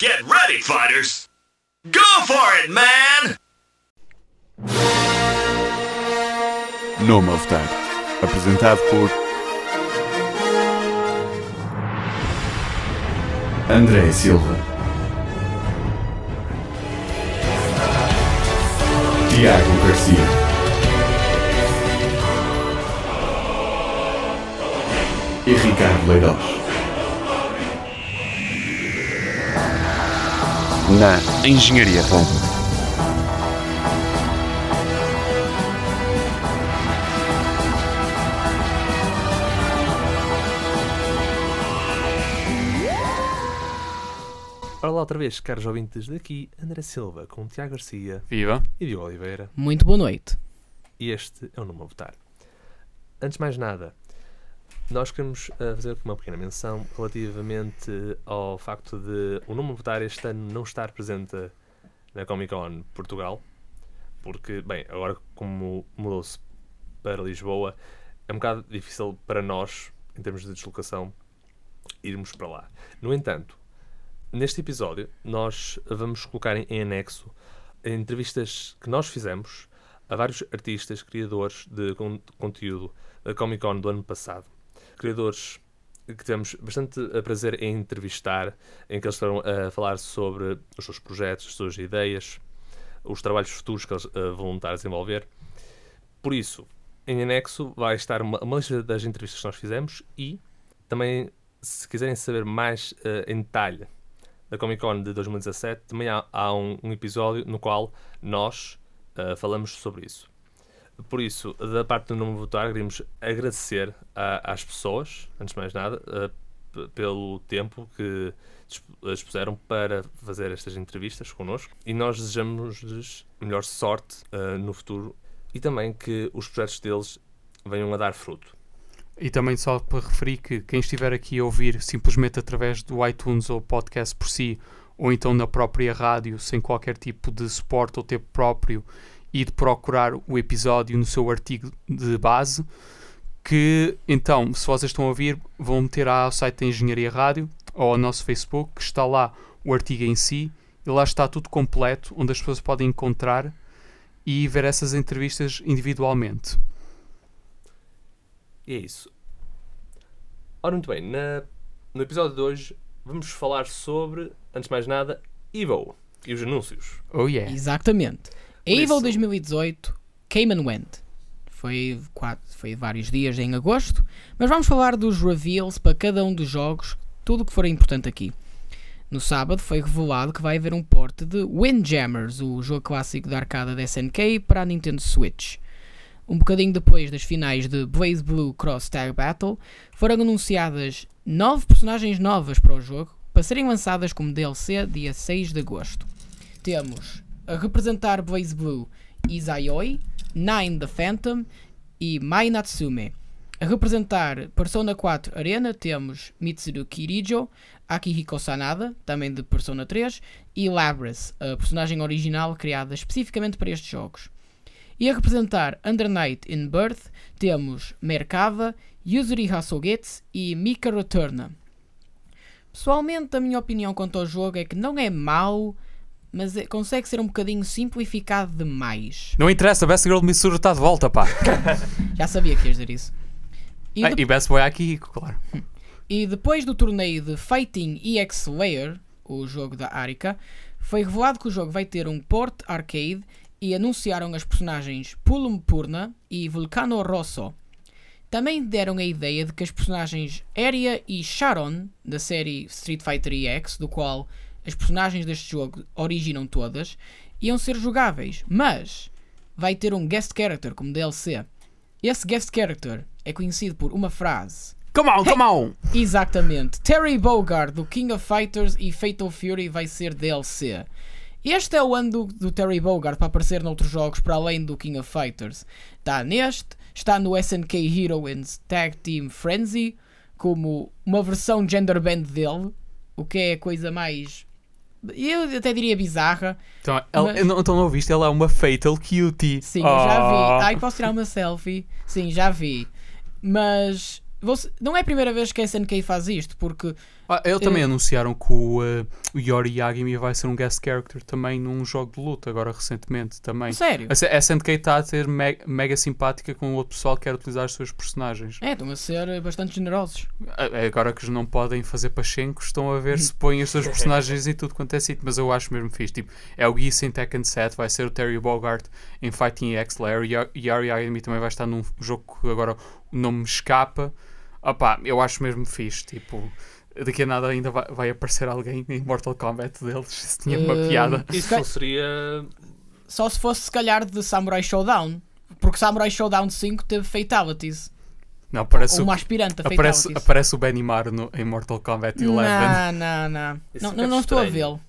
Get ready, fighters! Go for it, man! Time. Apresentado por André Silva, Tiago Garcia, e Ricardo Leiroz. Na Engenharia. Olá outra vez, caros ouvintes daqui, André Silva com Tiago Garcia Viva. e Diogo Oliveira. Muito boa noite. E este é o Nome a Votar. Antes de mais nada, nós queremos eh, fazer uma pequena menção relativamente ao facto de o Nome a Votar este ano não estar presente na Comic Con Portugal, porque, bem, agora como mudou-se para Lisboa, é um bocado difícil para nós, em termos de deslocação, irmos para lá. No entanto, neste episódio, nós vamos colocar em, anexo entrevistas que nós fizemos a vários artistas, criadores de con- conteúdo da Comic Con do ano passado. Criadores que tivemos bastante prazer em entrevistar, em que eles estiveram a falar sobre os seus projetos, as suas ideias, os trabalhos futuros que eles eh, vão estar a desenvolver. Por isso, em anexo vai estar uma, uma lista das entrevistas que nós fizemos e também, se quiserem saber mais eh, em detalhe da Comic Con de 2017, também há, há um, um episódio no qual nós uh, falamos sobre isso. Por isso, da parte do Nome Votar, queríamos agradecer a- às pessoas, antes de mais nada, p- pelo tempo que dispuseram para fazer estas entrevistas connosco e nós desejamos-lhes melhor sorte uh, no futuro e também que os projetos deles venham a dar fruto. E também só para referir que quem estiver aqui a ouvir simplesmente através do iTunes ou podcast por si, ou então na própria rádio, sem qualquer tipo de suporte ou tempo próprio, e de procurar o episódio no seu artigo de base, que então, se vocês estão a ouvir, vão meter ao site da Engenharia Rádio ou ao nosso Facebook, que está lá o artigo em si, e lá está tudo completo, onde as pessoas podem encontrar e ver essas entrevistas individualmente. E é isso. Ora, muito bem, na- no episódio de hoje vamos falar sobre, antes de mais nada, Evo e os anúncios. Oh yeah! Exatamente. Evil isso- 2018 came and went. Foi, quatro, foi vários dias em agosto, mas vamos falar dos reveals para cada um dos jogos, tudo o que for importante aqui. No sábado foi revelado que vai haver um porte de Windjammers, o jogo clássico da arcada da SNK, para a Nintendo Switch. Um bocadinho depois das finais de Blaze Blue Cross Tag Battle, foram anunciadas nove personagens novas para o jogo, para serem lançadas como DLC dia 6 de agosto. Temos a representar Blaze Blue Izayoi, Nine the Phantom e Mai Natsume. A representar Persona 4 Arena temos Mitsuru Kirijo, Akihiko Sanada, também de Persona 3, e Labrys, a personagem original criada especificamente para estes jogos. E a representar Under Night in Birth temos Merkava, Yuzuri Hasogetsu e Mika Returna. Pessoalmente, a minha opinião quanto ao jogo é que não é mau, mas é- consegue ser um bocadinho simplificado demais. Não interessa, Best Girl Mitsuru está de volta, pá. Já sabia que ias dizer isso. E, Ah, de- e Best Boy aqui, claro. e depois do torneio de Fighting EX Layer, o jogo da Arika, foi revelado que o jogo vai ter um port arcade e anunciaram as personagens Pulum Purna e Vulcano Rosso. Também deram a ideia de que as personagens Aria e Sharon, da série Street Fighter EX, do qual as personagens deste jogo originam todas, iam ser jogáveis, mas vai ter um guest character como DLC. Esse guest character é conhecido por uma frase. Come on, come on! Exatamente. Terry Bogard, do King of Fighters e Fatal Fury, vai ser DLC. Este é o ano do, do Terry Bogard para aparecer noutros jogos para além do King of Fighters. Está neste, está no SNK Heroines Tag Team Frenzy, como uma versão gender band dele, o que é a coisa mais. Eu até diria bizarra. Então, ela, Mas- não, então não ouviste? Ela é uma Fatal Cutie. Sim, eu já vi. Oh. Ai, posso tirar uma selfie? Sim, já vi. Mas vou- não é a primeira vez que a SNK faz isto, porque Ah, eles também Eh, anunciaram que o, uh, o Yori Yagami vai ser um guest character também num jogo de luta, agora recentemente também. Sério? A, a SNK está a ser me- mega simpática com o outro pessoal que quer utilizar os seus personagens. É, estão a ser bastante generosos. Agora que não podem fazer pachencos, estão a ver se põem os seus personagens em tudo quanto é sítio. Mas eu acho mesmo fixe. Tipo, é o Geese em Tekken 7, vai ser o Terry Bogart em Fighting X Lair. E a Yari Yagami também vai estar num jogo que agora o nome me escapa. Opá, eu acho mesmo fixe. Tipo, daqui a nada ainda vai, vai aparecer alguém em Mortal Kombat deles. Isso tinha uma Eh, piada. Isso Se não ca- seria. Só se fosse, se calhar, de Samurai Showdown. Porque Samurai Showdown 5 teve Fatalities. Não, aparece, Uma o, aspirante a aparece, Fatalities. aparece o Benimar no, em Mortal Kombat 11. Não, não, não. Isso Não, fica não, não estou a estranho. vê-lo.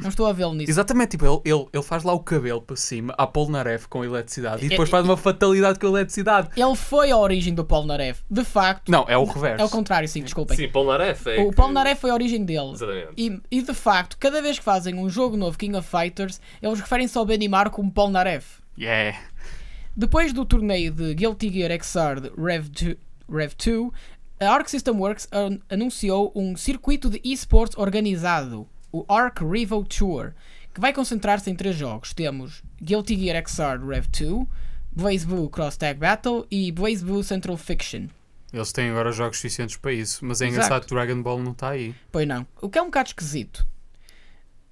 Não estou a vê-lo nisso. Exatamente, tipo, ele, ele, ele faz lá o cabelo para cima, a Polnareff com eletricidade, e depois É- faz uma fatalidade com eletricidade. Ele foi a origem do Polnareff. De facto. Não, é o reverso. É o contrário, sim, desculpem. Sim, Polnareff é. o que- Polnareff foi a origem dele. Exatamente. E, e de facto, cada vez que fazem um jogo novo King of Fighters, eles referem-se ao Benimar como Polnareff. Yeah. Depois do torneio de Guilty Gear Xrd Rev 2, Rev 2 a Arc System Works an- anunciou um circuito de esports organizado, o Arc Revo Tour, que vai concentrar-se em três jogos. Temos Guilty Gear Xrd Rev 2, Blaze Blue Cross Tag Battle e Blaze Blue Central Fiction. Eles têm agora jogos suficientes para isso, mas é Exato. engraçado que Dragon Ball não está aí. Pois não. O que é um bocado esquisito.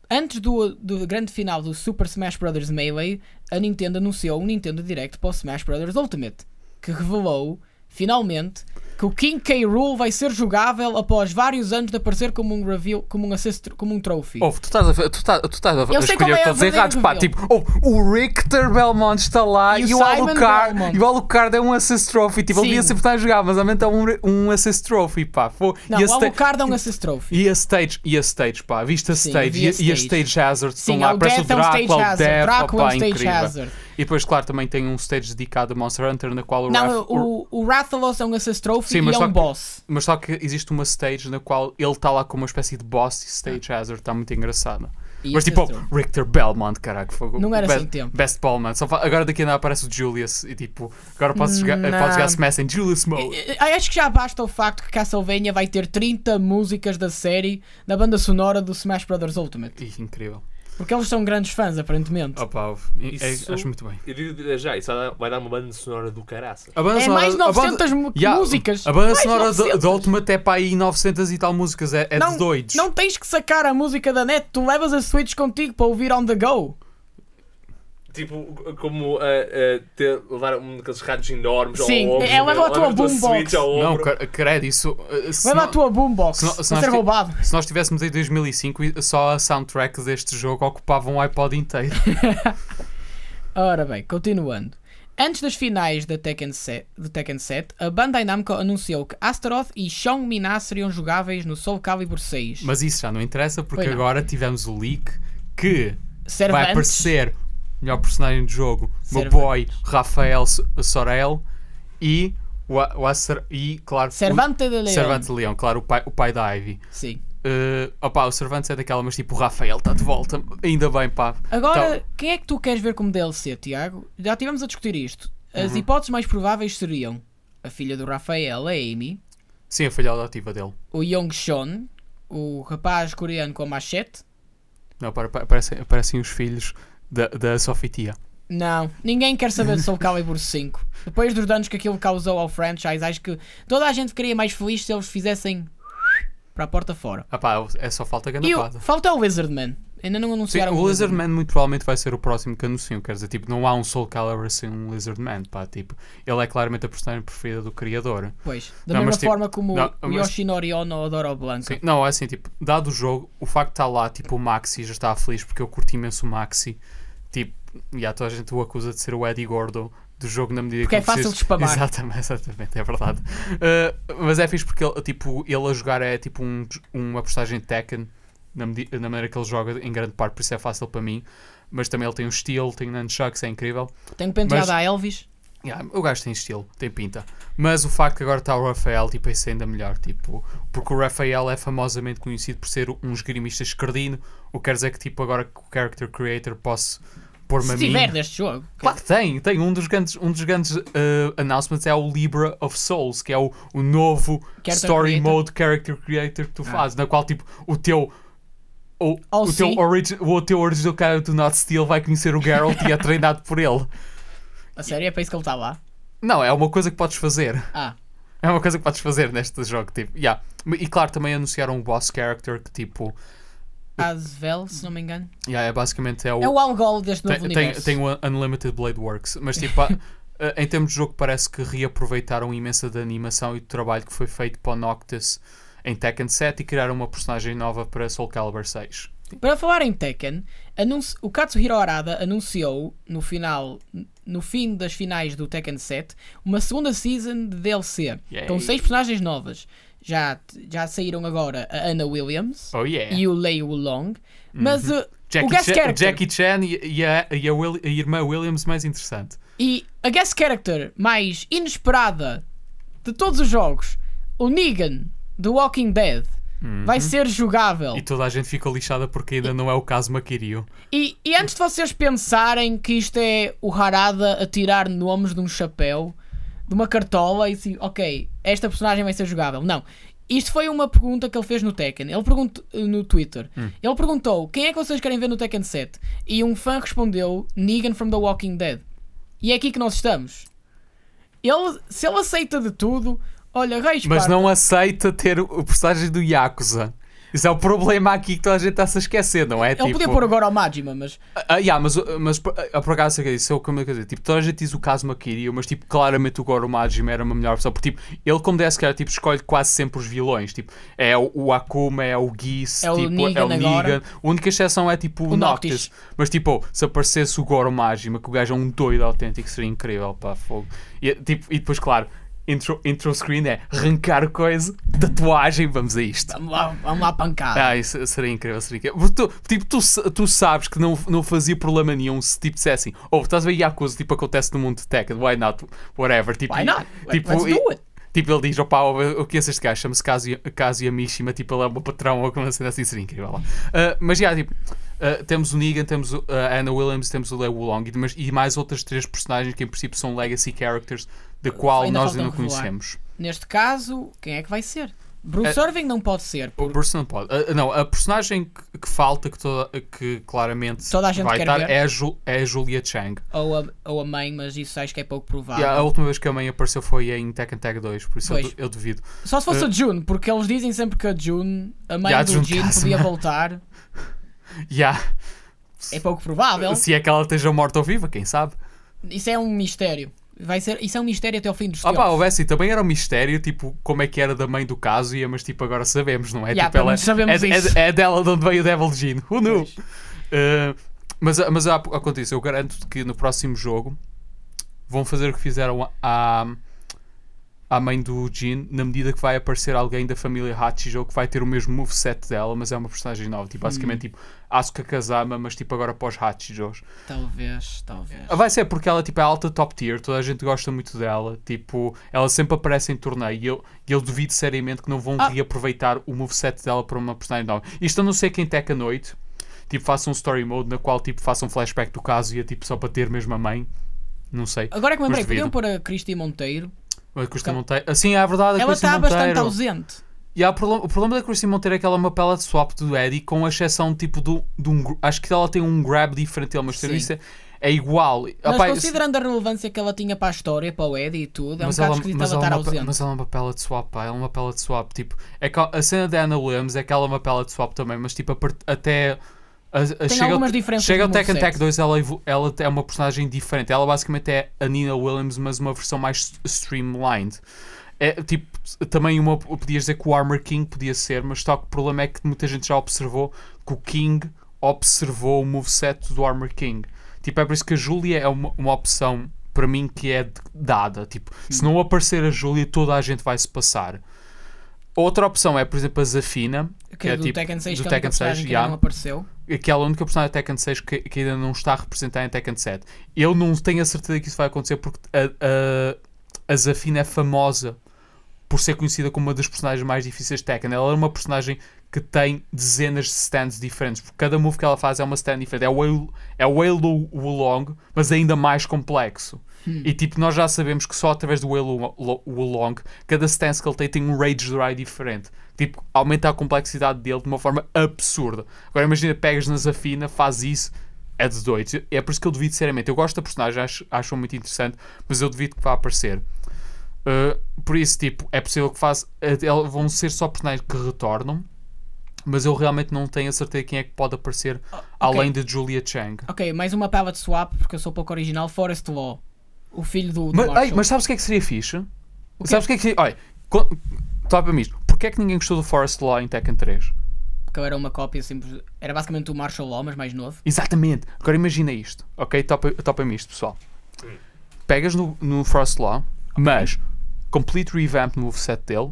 Antes do, do grande final do Super Smash Bros. Melee, a Nintendo anunciou um Nintendo Direct para o Smash Bros. Ultimate, que revelou, finalmente, que o King K. Rool vai ser jogável após vários anos de aparecer como um reveal, como um, assist, como um trophy. Ouve, tu estás a, tu estás, tu estás a, a escolher é todos errados, pá. Tipo, ouve, o Richter Belmont está lá E e, o Alucard, Belmont. e o Alucard é um assist trophy. Tipo, ele Sim. devia sempre estar a jogar, mas aumenta um, um assist trophy, pá. Fô- não, e o Alucard é um assist trophy. E a stage, e a stage, pá, viste a Sim, stage, vi a e, e a stage. stage hazard estão Sim, lá, é parece o é stage Drácula, o. Death, Drácula é opá, stage incrível. hazard. E depois, claro, também tem um stage dedicado a Monster Hunter, na qual o, Não, Raph- o, o Rathalos é um assist trophy Sim, e mas é só um que- boss. Mas só que existe uma stage na qual ele está lá com uma espécie de boss e stage hazard, está muito engraçada. E Mas assist tipo. Richter Belmont, caraca, foi Não era best, sem tempo. Best Belmont. Só agora daqui a nada aparece o Julius e tipo, agora podes jogar, jogar Smash em Julius Mode. Acho que já basta o facto que Castlevania vai ter 30 músicas da série na banda sonora do Smash Bros. Ultimate. Incrível. Porque eles são grandes fãs, aparentemente. Opa, é- Isso- acho muito bem. Eu digo já, isso vai dar- uma banda sonora do caraça. A banda É sonora- mais a banda- 900 Yeah, músicas. A banda Mais sonora do, 900. do Ultimate é para aí 900 e tal músicas, é, é não, de doidos. não tens que sacar a música da net, tu levas a Switch contigo para ouvir on the go. Tipo, como uh, uh, ter, levar um daqueles rádios enormes Sim, ao ombro. é, leva a tua boombox. Não, credo, isso. uh, se Leva não- a tua boombox se não- se nós roubado. Se nós estivéssemos em 2005, e- só a soundtrack deste jogo ocupava um iPod inteiro. Ora bem, continuando. Antes das finais da Tekken 7, do Tekken 7, a Bandai Namco anunciou que Astaroth e Shang Mina seriam jogáveis no Soul Calibur 6. Mas isso já não interessa porque agora tivemos o leak que vai Cervantes, aparecer o melhor personagem do jogo, o meu Cervantes. boy Rafael Sorel e o, o Acer- e claro Cervante de o Leon. Cervantes de Leão, claro, o pai, o pai da Ivy. Sim. Uh, opa, o Cervantes é daquela, mas tipo o Rafael está de volta, ainda bem, pá. Agora, Então- quem é que tu queres ver como DLC, Tiago? Já tivemos a discutir isto. Uhum. As hipóteses mais prováveis seriam a filha do Rafael, a Amy, Sim, a filha adotiva dele. o Young Shon, o rapaz coreano com a machete. Não, para- para- aparecem, aparecem os filhos da, da Sofitia. Não, ninguém quer saber de Soul Calibur 5. Depois dos danos que aquilo causou ao franchise, acho que toda a gente ficaria mais feliz se eles fizessem para a porta fora. Ah pá, é só falta ganapada. falta o Lizardman. Ainda não Sim, anunciaram o Lizardman muito provavelmente vai ser o próximo que anunciam. Quer dizer, tipo, não há um Soul Calibur sem um Lizardman, pá, tipo, ele é claramente a personagem preferida do criador. Pois, da Não, mesma mas tipo- forma como não, mas- Yoshinori Ono adora o Blanca. Sim, não, é assim, tipo, dado o jogo, o facto de estar lá, tipo, o Maxi já estava feliz porque eu curti imenso o Maxi. Tipo, já toda a gente o acusa de ser o Eddie Gordo do jogo na medida Porque que é fácil de spamar. Exatamente, exatamente, é verdade. Uh, mas é fixe porque ele, tipo, ele a jogar é tipo um, uma postagem de Tekken na, medi- na maneira que ele joga, em grande parte, por isso é fácil para mim. Mas também ele tem um estilo, tem nunchucks, é incrível. Tenho penteado Mas- a Elvis. Yeah, o gajo tem estilo, tem pinta. Mas o facto que agora está o Rafael, tipo, é ainda melhor. Tipo, porque o Rafael é famosamente conhecido por ser um esgrimista escardino. O que quer dizer que, tipo, agora que o character creator posso, pôr-me a mim. tiver deste jogo. Claro que tem, tem. Um dos grandes, um dos grandes eh, announcements é o Libra of Souls, que é o, o novo Character Story creator. Mode Character Creator que tu Ah. fazes, na qual tipo o teu. O, Oh, o, teu origi o teu original character do Not Steel vai conhecer o Geralt e é treinado por ele. A sério, é para isso que ele está lá? Não, é uma coisa que podes fazer. Ah, É uma coisa que podes fazer neste jogo, tipo, yeah. E claro, também anunciaram um boss character que tipo, Asvel, se não me engano. yeah, é basicamente é o, É o Algol deste novo tem, tem, universo. tem o Unlimited Blade Works, mas tipo, a- em termos de jogo parece que reaproveitaram imensa da animação e do trabalho que foi feito para o Noctis em Tekken 7 e criaram uma personagem nova para Soul Calibur 6. Para falar em Tekken, anunci- o Katsuhiro Arada anunciou no final, no fim das finais do Tekken 7, uma segunda season de DLC Yay. com seis personagens novas. Já, já saíram agora a Anna Williams Oh yeah! e o Lei Wulong, mas uh, Jackie, o guest Chan, character Jackie Chan e, e a, e a Will- a irmã Williams mais interessante. e a guest character mais inesperada de todos os jogos, o Negan do Walking Dead, vai ser jogável. Uhum. E toda a gente fica lixada porque ainda não é o caso Makirio. E, e antes de vocês pensarem que isto é o Harada a tirar nomes de um chapéu, de uma cartola e assim, ok, esta personagem vai ser jogável. Não. Isto foi uma pergunta que ele fez no Tekken. Ele perguntou no Twitter. Ele perguntou: quem é que vocês querem ver no Tekken 7? E um fã respondeu: Negan from The Walking Dead. E é aqui que nós estamos. Ele, se ele aceita de tudo, olha, Reis, Mas não aceita ter o personagem do Yakuza. Isso é o problema aqui que toda a gente está-se a esquecer, não é? ele podia pôr agora ao Majima, mas Ah, yeah, mas, mas por- ah, por acaso isso é o que eu quero dizer. Tipo, toda a gente diz o Kazuma Kiryu, mas tipo, claramente o Goro Majima era uma melhor opção. Porque tipo, ele como cara, tipo, escolhe quase sempre os vilões. Tipo, é o, o Akuma, é o Geese, É o tipo, Negan é o agora. Negan. A única exceção é tipo o, O Noctis. Noctis. Mas tipo, se aparecesse o Goro Majima, que o gajo é um doido autêntico, seria incrível, pá, fogo. E, tipo, e depois, claro, intro, intro screen é arrancar coisa, tatuagem, vamos a isto. vamos lá, vamos lá pancada. Ah, isso seria incrível, seria incrível. Tu, tipo, tu, tu sabes que não, não fazia problema nenhum se tipo dissessem, ou estás a ver Yakuza, tipo acontece no mundo de Tekken, why not, whatever. Tipo, Why not? Tipo, Let's e- do it. Tipo, ele diz, opá, o que é este gajo? Chama-se Kazuya, Mishima, tipo, ele é o meu patrão, ou como assim, assim, seria incrível. Ah, mas já, tipo, ah, temos o Negan, temos o- a Anna Williams, temos o Lei Wulong, e, mas- e mais outras três personagens que em princípio são legacy characters, da qual Ainda nós ainda não conhecemos. Neste caso, quem é que vai ser? Bruce É- Irving não pode ser. Porque Bruce não pode. Ah, não, a personagem que, que falta, que, toda, que claramente Toda vai estar, ver. é a, Ju- é a Julia Chang. Ou, a, ou a mãe, mas isso acho que é pouco provável. E a, última vez que a mãe apareceu foi em Tekken Tag 2, por isso eu, eu duvido. Só se fosse Uh, a June, porque eles dizem sempre que a June, a mãe Yeah, do June Jin, podia voltar. Yeah. É pouco provável. Se é que ela esteja morta ou viva, quem sabe? Isso é um mistério. Vai ser, isso é um mistério até ao fim dos Ah tempos. pá, o também era um mistério, tipo, como é que era da mãe do caso, e, mas tipo, agora sabemos, não é? Yeah, tipo, ela, sabemos é, é- isso. é dela de onde veio o Devil Jean. Who knew? Uh, mas mas há- acontece, eu garanto que no próximo jogo vão fazer o que fizeram à, à mãe do Jin, na medida que vai aparecer alguém da família Hachijo que vai ter o mesmo moveset dela, mas é uma personagem nova. Tipo, basicamente, tipo, Asuka Kazama, mas tipo agora pós Hachijos. Talvez, talvez. Vai ser porque ela tipo, é alta top tier, toda a gente gosta muito dela. Tipo, ela sempre aparece em torneio e eu, e eu duvido seriamente que não vão Ah. reaproveitar o moveset dela para uma personagem nova. Isto a não ser quem teca a noite, tipo, façam um story mode na qual tipo, façam um flashback do caso e é tipo só para ter mesmo a mãe. Não sei. Agora que me lembrei, podiam pôr a Cristi Monteiro. Mas Cristian Monteiro. Assim, é a verdade, a Ela está bastante ausente. E há o, problema, o problema da Christine Monteiro é que ela é uma palette swap do Eddie, com a exceção tipo do, de um. Acho que ela tem um grab diferente dele, mas isso é, é igual. Mas Opá, considerando a relevância que ela tinha para a história, para o Eddie e tudo, é um mas bocado ela, esquisito mas, ela ela estar é uma, ausente. mas ela é uma palette swap, pá, ela é uma palette swap. Tipo, é a cena da Anna Williams é que ela é uma palette swap também, mas tipo, a até. A- a- Tem chega, algumas ao- diferenças chega ao Tekken. Tag 2, ela, ela é uma personagem diferente. Ela basicamente é a Nina Williams, mas uma versão mais streamlined. É, tipo, também uma, podias dizer que o Armor King podia ser, mas só que o problema é que muita gente já observou que o King observou o moveset do Armor King. Tipo, é por isso que a Julia é uma, uma opção para mim que é dada. Tipo, se não aparecer a Julia, toda a gente vai se passar. Outra opção é, por exemplo, a Zafina, Que que é do tipo Tekken 6, do que é Tekken 6, personagem que yeah. ainda não apareceu. aquela única personagem de Tekken 6 que, que ainda não está representada em Tekken 7. Eu não tenho a certeza que isso vai acontecer porque a, a, a Zafina é famosa por ser conhecida como uma das personagens mais difíceis de Tekken. Ela é uma personagem que tem dezenas de stands diferentes, porque cada move que ela faz é uma stand diferente. É o Whale, é o Wulong, mas ainda mais complexo. E tipo, nós já sabemos que só através do Wulong, cada stance que ele tem tem um Rage Dry diferente. Tipo, aumenta a complexidade dele de uma forma absurda. Agora imagina, pegas na Zafina, faz isso, é de doido. É por isso que eu duvido seriamente. Eu gosto da personagem, acho, acho muito interessante, mas eu duvido que vá aparecer. Uh, por isso, tipo, é possível que faça. uh, Vão ser só personagens que retornam, mas eu realmente não tenho a certeza quem é que pode aparecer além de Julia Chang. Ok, mais uma palette swap, porque eu sou pouco original. Forest Law. O filho do, do Mas, Marshall. ei, mas sabes o que é que seria fixe? O quê? Sabes o que é que seria. Olha, co- topa-me isto. Porquê é que ninguém gostou do Forest Law em Tekken 3? Porque eu era uma cópia simples. Era basicamente o Marshall Law, mas mais novo. Exatamente. Agora imagina isto, ok? Topa- Topa-me isto, pessoal. Pegas no, no Forest Law, mas complete revamp no moveset dele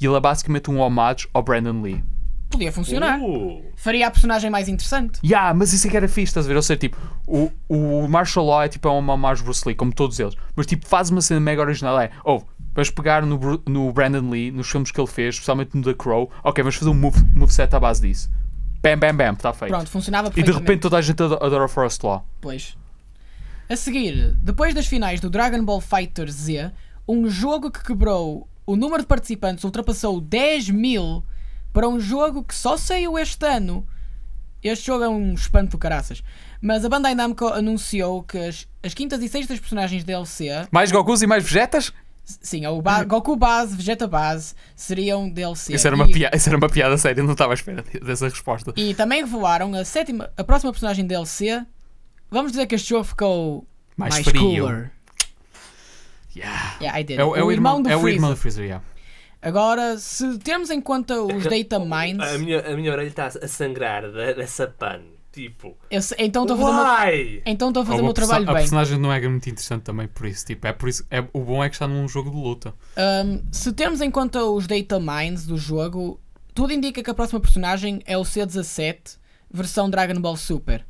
e ele é basicamente um homage ao Brandon Lee. Podia funcionar. Uh, Faria a personagem mais interessante. Yeah, mas isso é que era fixe, estás a ver? Ou seja, tipo, o, o Martial Law é tipo é uma homage Bruce Lee, como todos eles. Mas tipo, faz uma cena mega original. É, ou vamos pegar no, no Brandon Lee, nos filmes que ele fez, especialmente no The Crow. Ok, vamos fazer um move, moveset à base disso. Bam, bam, bam, está feito. Pronto, funcionava e de repente toda a gente ado- adora o Forest Law. Pois. A seguir, depois das finais do Dragon Ball Fighter Z, um jogo que quebrou o número de participantes ultrapassou 10 mil para um jogo que só saiu este ano. Este jogo é um espanto do caraças. Mas a Bandai Namco anunciou que as, as quintas e sextas personagens DLC, Mais Gokus e mais Vegetas? sim, é o ba Goku base, Vegeta base, seriam DLC. Isso era, uma E- piada, isso era uma piada séria, não estava à espera dessa resposta. E também revelaram a sétima, a próxima personagem DLC. Vamos dizer que este jogo ficou Mais mais, frio. cooler. Yeah. Yeah, I did. É, o- é o, irmão, do é o Freezer. irmão do Freezer, yeah. Agora, se temos em conta os data mines, a, minha, a minha orelha está a sangrar da- dessa pan. Tipo, eu então estou a fazer, o meu- why? então estou a fazer o meu a trabalho A bem. personagem não é muito interessante também por isso. Tipo, é por isso é, o bom é que está num jogo de luta. Um, se temos em conta os data mines do jogo, tudo indica que a próxima personagem é o C17, versão Dragon Ball Super.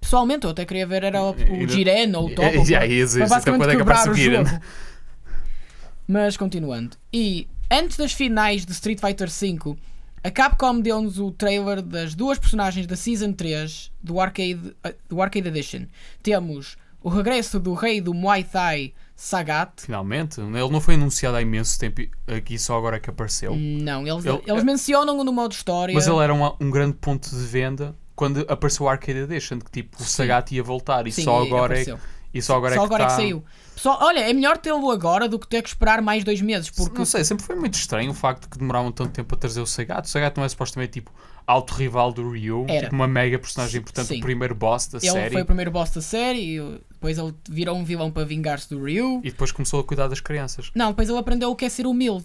Pessoalmente, eu até queria ver era o, o Jiren ou o Top. É, já, isso, isso, então quando é que aparece o Jiren? Mas continuando. E antes das finais de Street Fighter V, a Capcom deu-nos o trailer das duas personagens da Season 3 do Arcade, eh, do Arcade Edition. Temos o regresso do rei do Muay Thai, Sagat. Finalmente. Ele não foi anunciado há imenso tempo aqui só agora é que apareceu. Não, eles, Ele- eles mencionam no modo história. Mas ele era um, um grande ponto de venda quando apareceu o Arcade Edition, que tipo, o Sagat ia voltar e Sim, só agora, é, apareceu. E só agora Só é que agora é que tá- saiu. Pessoal, olha, é melhor tê-lo agora do que ter que esperar mais dois meses. Porque Não sei, sempre foi muito estranho o facto de que demoravam tanto tempo a trazer o Sagat. O Sagat não é supostamente tipo alto rival do Ryu, Era. tipo uma mega personagem, portanto, Sim. o primeiro boss da ele série. foi o primeiro boss da série e depois ele virou um vilão para vingar-se do Ryu. E depois começou a cuidar das crianças. Não, depois ele aprendeu o que é ser humilde.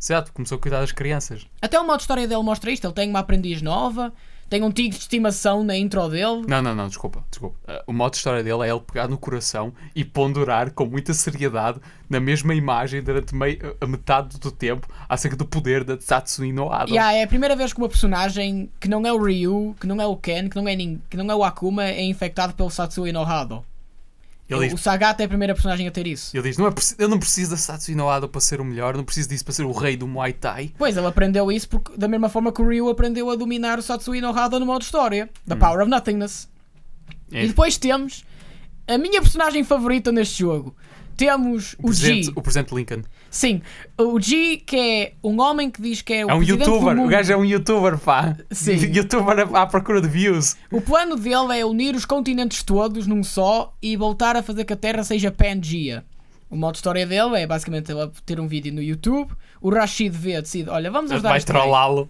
Exato, começou a cuidar das crianças. Até o modo história dele mostra isto. Ele tem uma aprendiz nova, tem um tigre de estimação na intro dele. Não, não, não, desculpa, desculpa. Uh, o modo de história dele é ele pegar no coração e ponderar com muita seriedade na mesma imagem durante mei- a metade do tempo acerca do poder da Tatsumi no Ado. Yeah, é a primeira vez que uma personagem que não é o Ryu, que não é o Ken, que não é, que não é o Akuma, é infectado pelo Satsui no Hado. Ele O diz, Sagat é a primeira personagem a ter isso. ele diz não é eu não preciso da Tatsumi no Ado para ser o melhor, não preciso disso para ser o rei do Muay Thai. Pois, ele aprendeu isso porque, da mesma forma que o Ryu aprendeu a dominar o Satsui no Hado no modo história. The Hum. Power of Nothingness. É, E depois temos a minha personagem favorita neste jogo. Temos o, o, G. o presente Lincoln. Sim, o G que é um homem que diz que é o É um youtuber, o gajo é um youtuber, pá. Sim. Youtuber à procura de views. O plano dele é unir os continentes todos num só e voltar a fazer que a Terra seja Pangea. O modo de história dele é basicamente ele ter um vídeo no YouTube. O Rashid vê, decide: olha, vamos ajudar Vai trollá-lo.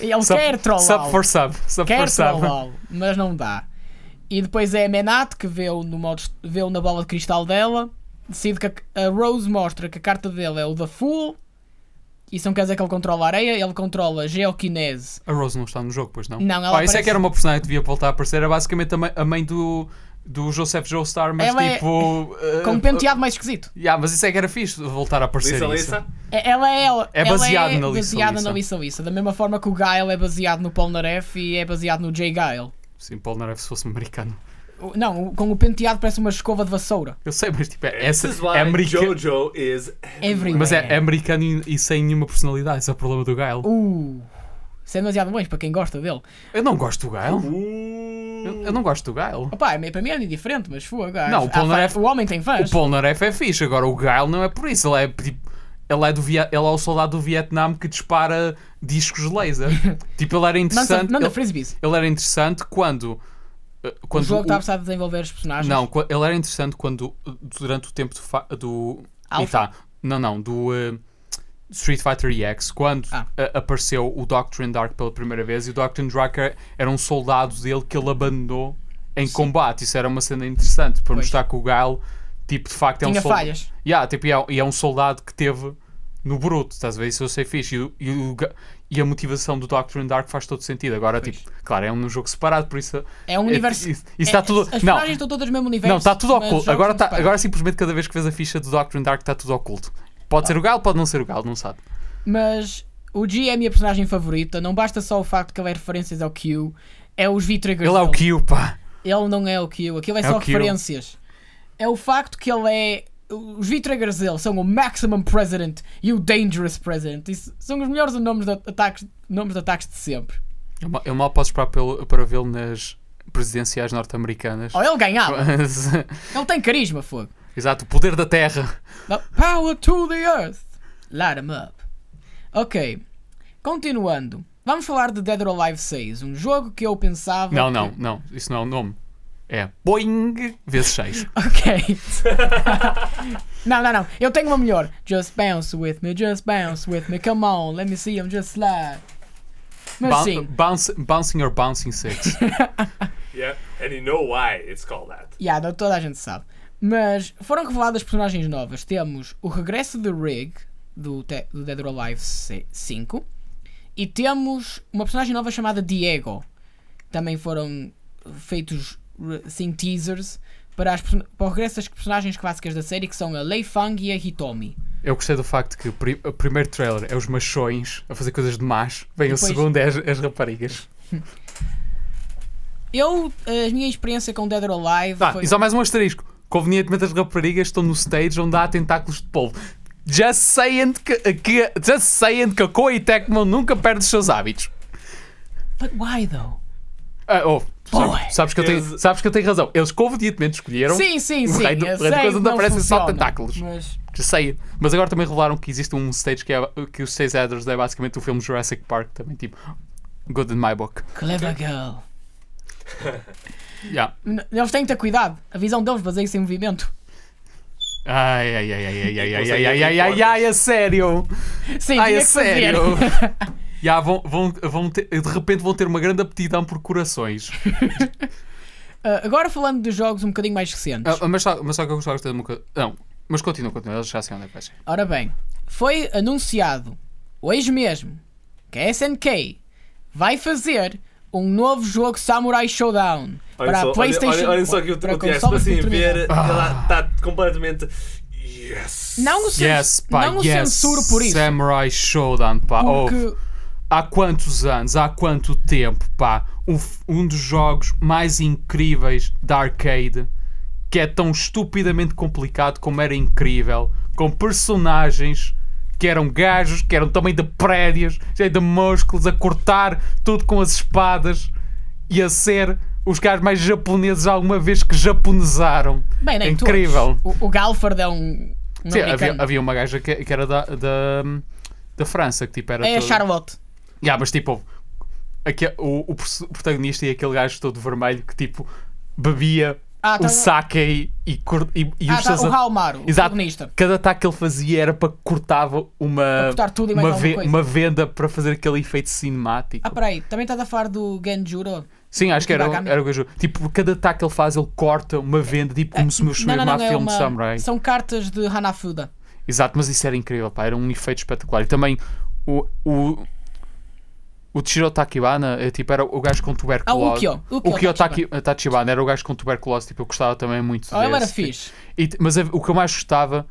Ele Sub- quer trollá-lo. Sub for sub. Sub Quer for sub. trollá-lo, mas não dá. E depois é a Menat que vê-o no modo, vê na bola de cristal dela. Decide que a, Rose mostra que a carta dele é o da Fool. Isso não quer dizer que ele controla a areia, ele controla geokinese. A Rose não está no jogo, pois não? Não, ela Pá, isso é aparece- que era uma personagem que devia voltar a aparecer. Era basicamente a mãe, a mãe do, do Joseph Joestar, mas Ela é- tipo. eh, Com um penteado mais esquisito. yeah, mas isso é que era fixe voltar a aparecer. Lisa, isso. Lisa? É- Ela é, ela, É baseado ela é na Lisa baseada Lisa. na Lisa Lisa. Da mesma forma que o Guile é baseado no Polnareff e é baseado no Jay Guile. Sim, Paul Narev se fosse americano. Não, com o penteado parece uma escova de vassoura. Eu sei, mas tipo, é, This essa, is why é americano. Jojo is Everywhere. Mas é, é americano e, e sem nenhuma personalidade. Esse é o problema do Gael. Uh, Isso é demasiado longe para quem gosta dele. Eu não gosto do Gael. Uh, Eu, eu não gosto do Gael. Opa, é- para mim é diferente, mas fogo. Não, o Polnareff- o homem tem O fãs. Polnareff é fixe, agora o Gael não é por isso. Ele é tipo. Ele é, do Via- ele é o soldado do Vietnã que dispara discos laser. tipo, ele era Manda, interessante. manda ele, frisbees. ele era interessante quando. O quando jogo o- está a precisar de desenvolver os personagens. Não, ele era interessante quando, uh, durante o tempo do. Alpha. tá, não, não, do uh, Street Fighter EX, quando Ah. uh, apareceu o Doctrine Dark pela primeira vez, e o Doctrine Dark era, era um soldado dele que ele abandonou em combate. Isso era uma cena interessante para Pois. mostrar que o Gale, tipo, de facto, é um Tinha soldado. falhas. Yeah, tipo, e é, e é um soldado que teve no bruto, estás a ver? Isso eu sei fixe. E, o- e, o e a motivação do Doctrine Dark faz todo sentido. Agora, Pois. tipo, claro, é um jogo separado, por isso. É um universo. Isso, isso está é- tudo. As Não, personagens estão todas no mesmo universo. não, está tudo oculto. Agora, tá, agora simplesmente cada vez que vês a ficha do Doctrine Dark está tudo oculto. Pode ser o Galo, pode não ser o Galo, não sabe. Mas o G é a minha personagem favorita. Não basta só o facto que ele é referências ao Q. É os V-Triggers. Ele é o. Q, pá. Ele não é o Q. Aquilo é, É só referências. É o facto que ele é. Os V-Triggers dele são o Maximum President e o Dangerous President. Isso são os melhores nomes de ataques, nomes de ataques de sempre. Eu, mal- eu mal posso esperar pelo- para vê-lo nas presidenciais norte-americanas. Oh, ele ganhava. Ele tem carisma, fogo. Exato, o poder da terra. The Power to the Earth. Light 'em up. Ok. Continuando. Vamos falar de Dead or Alive 6. Um jogo que eu pensava. Não, que- não, não. Isso não é o nome. É Boing vezes 6. Ok. não, não, não. Eu tenho uma melhor. Just bounce with me, just bounce with me. Come on, let me see him just slide. Mas sim, bounce, bouncing or bouncing 6. yeah, and you know why it's called that. yeah, não, toda a gente sabe. Mas foram reveladas personagens novas. Temos o regresso de Rig, do, do Dead or Alive C- 5. E temos uma personagem nova chamada Diego. Também foram feitos assim, teasers para, as, para o regresso das personagens clássicas da série, que são a Lei Fang e a Hitomi. Eu gostei do facto que o, pri- o primeiro trailer é os machões a fazer coisas de macho. Vem Depois- o segundo é as, as raparigas. Eu, a minha experiência com Dead or Alive Ah, foi... e só mais um asterisco. Convenientemente as raparigas estão no stage onde há tentáculos de polvo. Just saying que, que, just saying que a Koei Tecmo nunca perde os seus hábitos. But why though? Ah, oh, Sabes, que eu tenho, sabes que eu tenho razão. Eles convenientemente escolheram. Sim, sim, o sim. rei do- rei sei coisa não aparecem só tentáculos. Mas Just saying. Mas agora também revelaram que existe um stage que, é, que os seis headers é basicamente o filme Jurassic Park. Também tipo, good in my book. clever girl. Yeah. Eles têm que ter cuidado. A visão deles baseia-se em movimento. Ai, ai, ai, ai, ai, ai, ai, ai, Consegue ai, ai, abrir ai, portas. ai, a sério. Sim, Ai, tinha a que fazer. sério. Já vão, vão, vão ter, de repente vão ter uma grande aptidão por corações. Ah, agora falando de jogos um bocadinho mais recentes. Ah, mas, só, mas só que eu gostava de uma coisa. Não, mas continua, continua. Eles já sei onde é que vai ser. Ora bem, foi anunciado hoje mesmo que a SNK vai fazer um novo jogo Samurai Showdown Olha para só, a PlayStation olha, olha só que o, para o Tiago, consoles assim, ver, determinado. está completamente. Yes! Não o, Yes, pá, não o yes. censuro por isso. Samurai Showdown, pá. Porque Ouve. Há quantos anos, há quanto tempo, pá, um, um dos jogos mais incríveis da arcade, que é tão estupidamente complicado como era incrível, com personagens que eram gajos, que eram também de prédios, cheios de músculos, a cortar tudo com as espadas e a ser os gajos mais japoneses alguma vez que japonesaram. Bem, nem Incrível. todos. O, o Galford é um, um Sim, havia, havia uma gaja que, que era da, da, da França, que tipo era É a todo- Charlotte. Yeah, mas tipo, aque- o, o protagonista e aquele gajo todo vermelho que tipo bebia Ah, o tá- sake e, e, e Ah, os tá, seus o Halmaro, o Exato. protagonista. Cada ataque que ele fazia era para que cortava uma, cortar uma, ve- coisa. uma venda para fazer aquele efeito cinemático. Ah, peraí, também estás a falar do Genjuro? Sim, acho que era, era o gajo. Tipo, por cada ataque que ele faz, ele corta uma venda, tipo como se Não, não, chamar não, é filme de samurai. São cartas de Hanafuda. Exato, mas isso era incrível, pá, era um efeito espetacular. E também o. o o Chiro Takibana é, tipo, era o gajo com Ah, o tuberculose. Ukyo. O Kyo Taki- Tachibana era o gajo com tuberculose, tipo, eu gostava também muito Oh, ele era desse. fixe. E mas a- o que eu mais gostava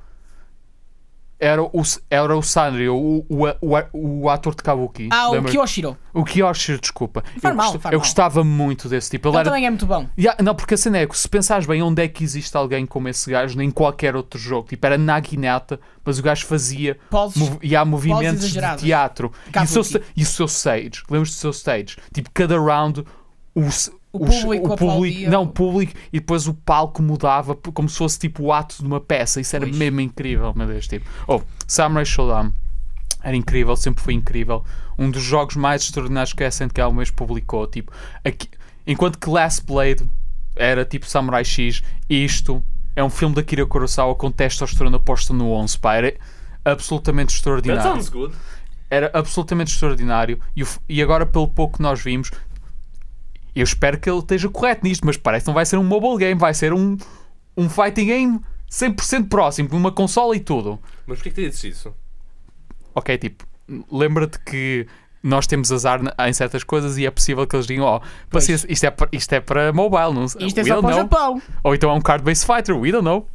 era o, era o Sanrio, o, o, o, o ator de Kabuki. Ah, o Lembra? Kyoshiro. O Kyoshi, desculpa. Faz eu, mal, gost- eu gostava muito desse tipo. Ele era também é muito bom. Yeah, não, porque a cena é que se pensares bem onde é que existe alguém como esse gajo, nem qualquer outro jogo. Tipo, era Naginata, mas o gajo fazia Poses. mov e há movimentos de teatro. E o, seu, e o seu stage, lembras do seu stage? Tipo, cada round o, O os- público o público, não, o público e depois o palco mudava como se fosse tipo o ato de uma peça. Isso era Pois. mesmo incrível, meu Deus. Tipo, oh, Samurai Showdown era incrível, sempre foi incrível. Um dos jogos mais extraordinários que a SNK uma vez publicou. Tipo, aqui- enquanto que Last Blade era tipo Samurai X, isto é um filme da Kira Kurosawa com testosterona posta no 11, pá. Era absolutamente That extraordinário sounds good. era absolutamente extraordinário e, o e agora pelo pouco que nós vimos eu espero que ele esteja correto nisto, mas parece que não vai ser um mobile game, vai ser um, um fighting game 100% próximo, com uma consola e tudo. Mas porquê que tu dizes isso? Ok, tipo, lembra-te que nós temos azar em certas coisas e é possível que eles digam, ó, paciência, isto é, para- isto é para mobile, não sei. Isto é só para o know." Japão. Ou então é um card-based fighter, we don't know.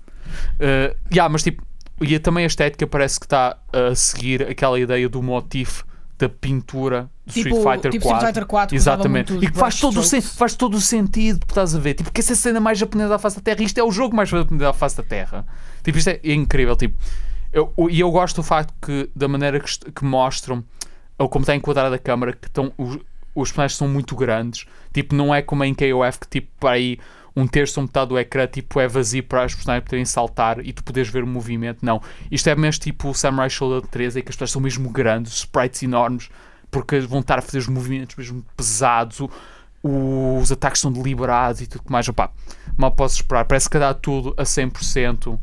Uh, yeah, mas tipo, e também a estética parece que está a seguir aquela ideia do motif da pintura do Tipo, Street Fighter tipo 4. Street Fighter 4 que usava Exatamente. E que faz todo, o sen- faz todo o sentido, estás a ver. Tipo, que essa cena mais japonesa da face da Terra, isto é o jogo mais japonês da face da Terra. Tipo, isto é, é incrível. Tipo, eu, o- e eu gosto do facto que, da maneira que, que mostram, ou como está enquadrada a câmara, que estão, os, os personagens são muito grandes. Tipo, não é como em KOF que, tipo, para aí um terço ou metade do ecrã tipo, é vazio para os personagens poderem saltar e tu poderes ver o movimento. Não. Isto é mesmo tipo o Samurai Shodown 3, em que as pessoas são mesmo grandes, sprites enormes, porque vão estar a fazer os movimentos mesmo pesados, o- os ataques são deliberados e tudo mais. Opá, mal posso esperar. Parece que dá tudo a 100%.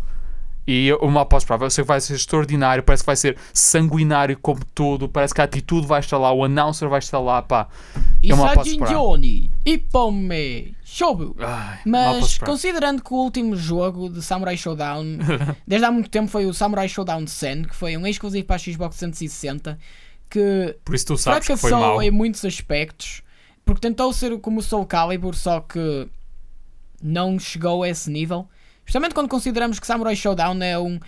E eu mal posso esperar. Eu sei que vai ser extraordinário. Parece que vai ser sanguinário como tudo. Parece que a atitude vai estar lá. O announcer vai estar lá. Pá. Mal posso esperar. Isajinjoni, Ippome, Shobu. Ai, mal Mas considerando que o último jogo de Samurai Showdown, desde há muito tempo, foi o Samurai Showdown Sen, que foi um exclusivo para a Xbox 360, que Por isso tu sabes que foi fracassou mau. em muitos aspectos, porque tentou ser como o Soul Calibur, só que não chegou a esse nível. Justamente quando consideramos que Samurai Showdown é um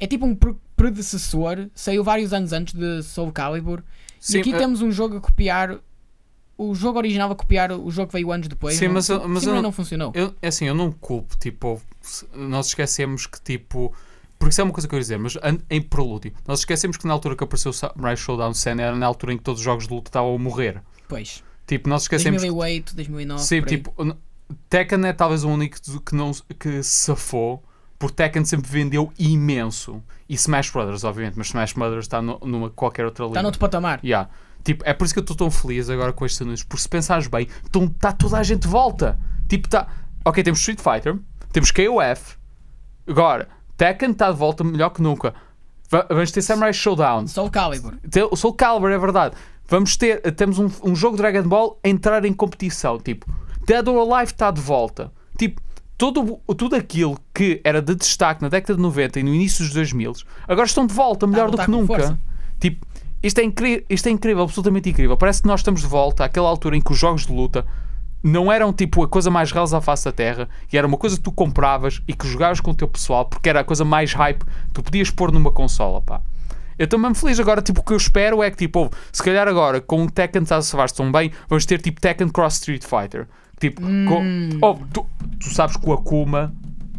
é tipo um pre- predecessor, saiu vários anos antes de Soul Calibur. Sim, e aqui eh, temos um jogo a copiar o jogo original a copiar o jogo que veio anos depois. Sim, não, mas eu- mas eu- não funcionou. Eu, é assim, eu não culpo, tipo, nós esquecemos que, tipo, porque isso é uma coisa que eu ia dizer, mas em prelúdio, nós esquecemos que na altura que apareceu o Samurai Showdown Sen era na altura em que todos os jogos de luta estavam a morrer. Pois. Tipo, nós esquecemos que 2008, 2009. Sim, tipo, Tekken é talvez o único que não que se safou, porque Tekken sempre vendeu imenso. E Smash Brothers, obviamente, mas Smash Brothers está no- numa qualquer outra liga. Está noutro patamar. Yeah. Tipo, é por isso que eu estou tão feliz agora com estes anúncios, porque se pensares bem, está toda a gente de volta. Tipo, está. Ok, temos Street Fighter, temos KOF, agora Tekken está de volta melhor que nunca. Va- vamos ter Samurai Showdown, Soul Calibur. Soul Calibur, é verdade. Vamos ter, temos um, um jogo de Dragon Ball a entrar em competição. Tipo, Dead or Alive está de volta. Tipo, todo, tudo aquilo que era de destaque na década de 90 e no início dos 2000 agora estão de volta, melhor do que nunca. força. Tipo, isto é, incri isto é incrível, absolutamente incrível. Parece que nós estamos de volta àquela altura em que os jogos de luta não eram tipo a coisa mais real à face da terra e era uma coisa que tu compravas e que jogavas com o teu pessoal porque era a coisa mais hype que tu podias pôr numa consola, pá. Eu estou mesmo feliz agora, tipo, o que eu espero é que, tipo, se calhar agora, com o Tekken está a salvar-se tão bem, vamos ter, tipo, Tekken Cross Street Fighter. Tipo, com, ouve, tu, tu sabes que o Akuma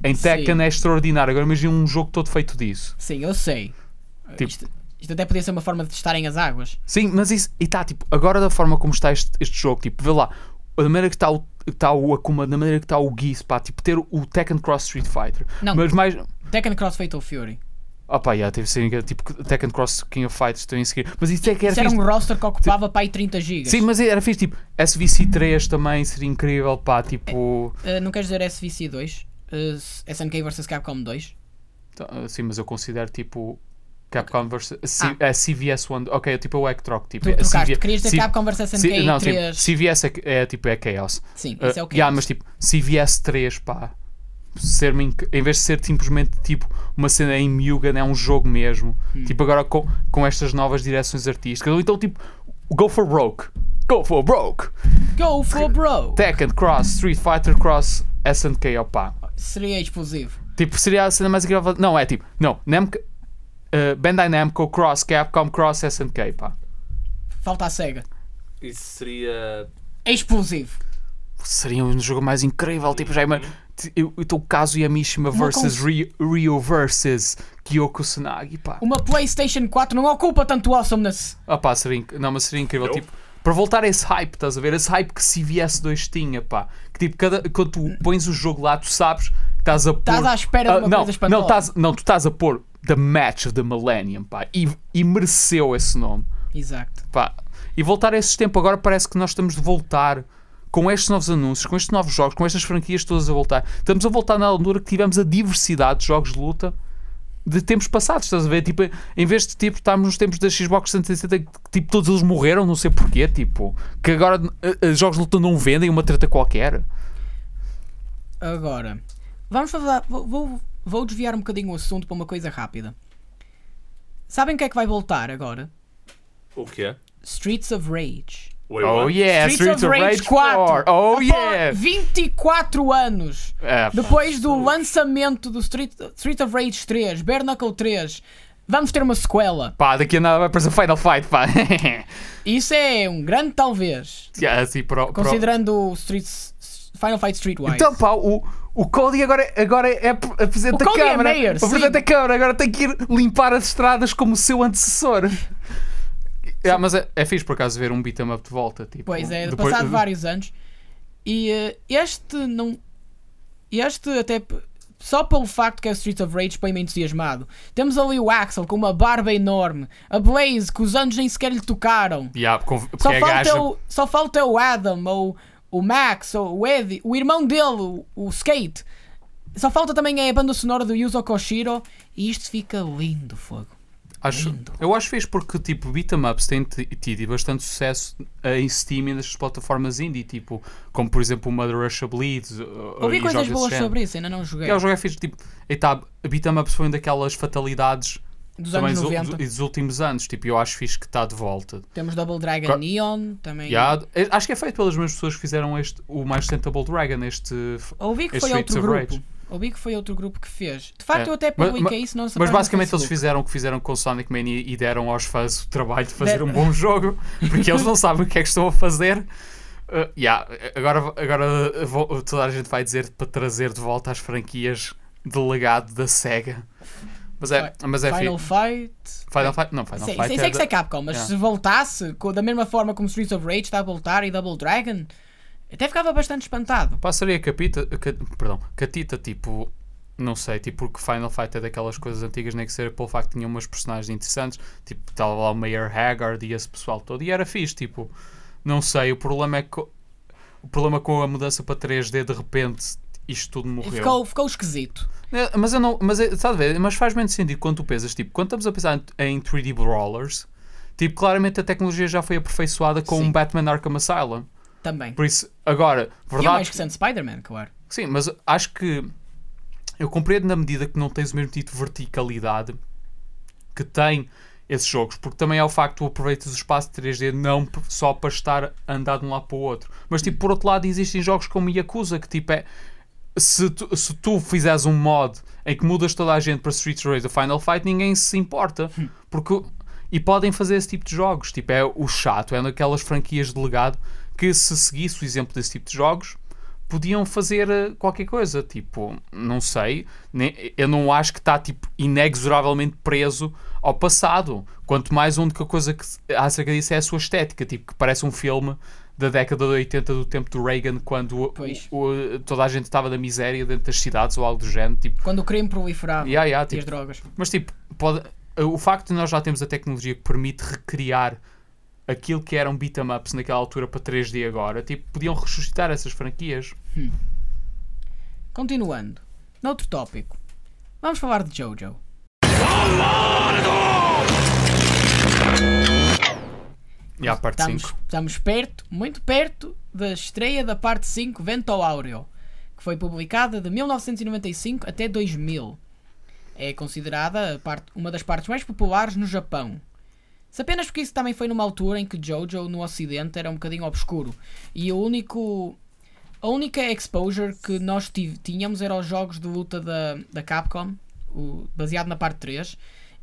em Tekken Sim. é extraordinário. Agora imagina um jogo todo feito disso. Sim, eu sei. Tipo- Isto, isto até podia ser uma forma de testarem as águas. Sim, mas isso, e está, tipo, agora da forma como está este, este jogo, tipo, vê lá, da maneira que está o, está o Akuma, da maneira que está o Geese, pá, tipo, ter o Tekken Cross Street Fighter. Não. Mas mais. Tekken Cross Fatal Fury. Ah pá, yeah, teve ser tipo Tekken Cross King of Fighters, estão em seguir. Mas isso é que era Isso era um roster que ocupava para aí 30 gigas. Sim, mas era fixe, tipo, SVC3 também seria incrível, pá, tipo. Uh, não queres dizer SVC 2? Uh, SNK vs Capcom 2? tá, Sim, mas eu considero tipo. Capcom vs. C- Ah. é CVS One. Ok, tipo é o Ectrock. Tipo, Tu é trocaste, CV querias dizer Capcom vs SNK C- não, tipo, 3? CVS é, é tipo é Chaos. Sim, Uh, isso é o que yeah, mas tipo, CVS 3, pá. Ser em vez de ser simplesmente tipo uma cena em Mugen, é um jogo mesmo. Hum. Tipo, agora com, com estas novas direções artísticas. Ou então, tipo, Go for Broke. Go for Broke. Go for bro! Tekken Cross, Street Fighter Cross, SNK, opá. Seria explosivo. Tipo, seria a cena mais incrível. Não, é tipo, não, Namco. uh, Bandai Namco Cross Capcom Cross SNK, pá. Falta a SEGA. Isso seria. É explosivo. Seria um jogo mais incrível, tipo, já ima- Então, Kazuya Mishima Uma versus Ryo versus Kyoko Tsunagi, pá. Uma PlayStation 4 não ocupa tanto awesomeness. Ah pá, seria, inc- não, mas seria incrível, Eu? tipo, para voltar a esse hype, estás a ver? Esse hype que CVS 2 tinha, pá. Que tipo, cada, quando tu pões o jogo lá, tu sabes que estás a pôr... Estás à espera de Ah, uma não, coisa espantosa. não, estás, não, tu estás a pôr The Match of the Millennium, pá. E, e mereceu esse nome, Exato. pá. E voltar a esse tempo, agora parece que nós estamos de voltar com estes novos anúncios, com estes novos jogos, com estas franquias todas a voltar. Estamos a voltar na altura que tivemos a diversidade de jogos de luta de tempos passados, estás a ver? Tipo, em vez de tipo, estarmos nos tempos da Xbox 360, que tipo, todos eles morreram, não sei porquê, tipo, que agora eh, jogos de luta não vendem uma treta qualquer. Agora, vamos falar. Vou, vou, vou desviar um bocadinho o assunto para uma coisa rápida. Sabem o que é que vai voltar agora? O quê? Streets of Rage. Wait, Oh what? yeah, Streets, of Rage 4. Oh Após yeah. 24 anos É, depois do lançamento do Street, Street of Rage 3, Bare Knuckle 3, vamos ter uma sequela. pá, daqui a nada vai aparecer Final Fight, pá. Isso é um grande talvez, Yeah, assim, pro, pro- considerando o Streets, Final Fight Streetwise. Então, pá, o, o Cody agora, agora é p- a é Câmara. presidente sim. da Câmara agora tem que ir limpar as estradas como o seu antecessor. Ah, mas é, é fixe por acaso ver um beat 'em up de volta. Tipo, Pois é, depois- passado vários anos. E eh, este não. Este até. Só pelo facto que é o Streets of Rage põe-me entusiasmado. Temos ali o Axel com uma barba enorme. A Blaze que os anos nem sequer lhe tocaram. Yeah, Só é falta, gaja. o, só falta o Adam, ou o Max, ou o Eddie, o irmão dele, o, o Skate. Só falta também é a banda sonora do Yuzo Koshiro. E isto fica lindo, fogo. Acho, eu acho fixe porque tipo, beat 'em ups têm ti- tido bastante sucesso eh, em Steam e nas plataformas indie, tipo, como por exemplo o Mother Russia Bleeds. Ouvi e coisas boas sobre isso, ainda não joguei. É, o jogo é fixe, tipo, eita, beat 'em ups foi uma daquelas fatalidades Dos também anos dos, 90. dos últimos anos, tipo, eu acho fixe que está de volta. Temos Double Dragon Claro. Neon também. Yeah, é- acho que é feito pelas mesmas pessoas que fizeram este, o mais Tentable Dragon, este. Ouvi que Este foi outro grupo. Rage. Ouvi que foi outro grupo que fez. De facto, É. eu até publiquei mas- isso, não Mas basicamente eles fizeram o que fizeram com o Sonic Mania e deram aos fãs o trabalho de fazer Der- um bom jogo, porque eles não sabem o que é que estão a fazer. Uh, yeah, agora agora vou- toda a gente vai dizer para trazer de volta as franquias de legado da SEGA. Mas é, mas é Final fi- Fight. Final Fight. Não, Final Sei, Fight. sei, é sei que da- é Capcom, mas Yeah. se voltasse da mesma forma como Streets of Rage está a voltar e Double Dragon, até ficava bastante espantado. Passaria capita, ca- perdão, catita, tipo, não sei, tipo, porque Final Fight é daquelas coisas antigas, nem que seja pelo facto que tinha umas personagens interessantes, tipo, estava lá o Mayor Haggard e esse pessoal todo, e era fixe, tipo, não sei, o problema é que o problema com a mudança para 3D, de repente, isto tudo morreu. ficou, ficou esquisito. É, Mas eu não, mas é, a ver, mas faz menos sentido quando tu pensas, tipo, quando estamos a pensar em, em 3D Brawlers, tipo, claramente a tecnologia já foi aperfeiçoada com Sim. o Batman Arkham Asylum. Também. Por isso, agora, E o verdade mais recente Spider-Man, claro. Sim, mas acho que eu compreendo na medida que não tens o mesmo tipo de verticalidade que tem esses jogos, porque também é o facto que tu aproveitas o espaço 3D não só para estar a andar de um lado para o outro. Mas tipo, por outro lado, existem jogos como Yakuza que tipo é. Se tu, se tu fizeres um mod em que mudas toda a gente para Street Race ou Final Fight, ninguém se importa. Porque, e podem fazer esse tipo de jogos. Tipo, é o chato, é naquelas franquias de legado que se seguisse o exemplo desse tipo de jogos, podiam fazer eh, qualquer coisa, tipo, não sei, nem- eu não acho que está tipo inexoravelmente preso ao passado. Quanto mais a única coisa que acerca disso é a sua estética, tipo, que parece um filme da década de 80 do tempo do Reagan, quando o- o- toda a gente estava da miséria dentro das cidades ou algo do género, tipo, Quando o crime proliferava yeah, yeah, e as tipo, drogas. mas tipo, pode, o facto de nós já termos a tecnologia que permite recriar aquilo que eram beat 'em ups naquela altura para 3D agora, tipo, podiam ressuscitar essas franquias. Continuando. Noutro tópico. Vamos falar de Jojo. E à parte Estamos, 5. estamos perto, muito perto, da estreia da parte 5 Vento Áureo, que foi publicada de 1995 até 2000. É considerada a parte- uma das partes mais populares no Japão. Se apenas porque isso também foi numa altura em que Jojo no ocidente era um bocadinho obscuro. E o único... A única exposure que nós tínhamos era os jogos de luta da, da Capcom, o- baseado na parte 3.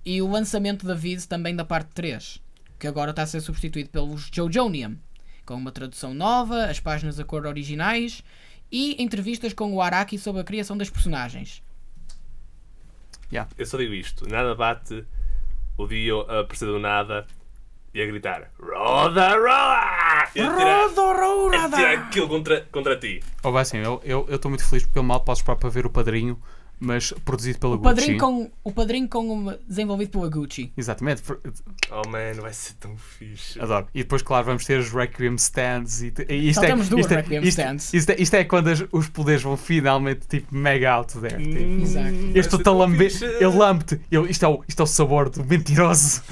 E o lançamento da Viz também da parte 3, que agora está a ser substituído pelos Jojonium, com uma tradução nova, as páginas a cor originais e entrevistas com o Araki sobre a criação das personagens. Eu só digo isto: nada bate o Dio a aparecer do nada e a gritar Roda, roda! E a tirar, a tirar aquilo contra, contra ti. Ou vai assim, eu estou muito feliz porque eu mal posso esperar para ver o padrinho, mas produzido pela O Gucci. padrinho com, o padrinho com uma- desenvolvido pela Gucci. Exatamente, Oh man, vai ser tão fixe. adoro. E depois, claro, vamos ter os Requiem stands. E, e isto Só é, temos duas isto é- Requiem isto- stands. Isto, é, isto é quando as- os poderes vão finalmente tipo mega out there. Tipo. Hum, Exato. Este tão lambe, eu lambe-te. Isto, é o, isto é o sabor do mentiroso.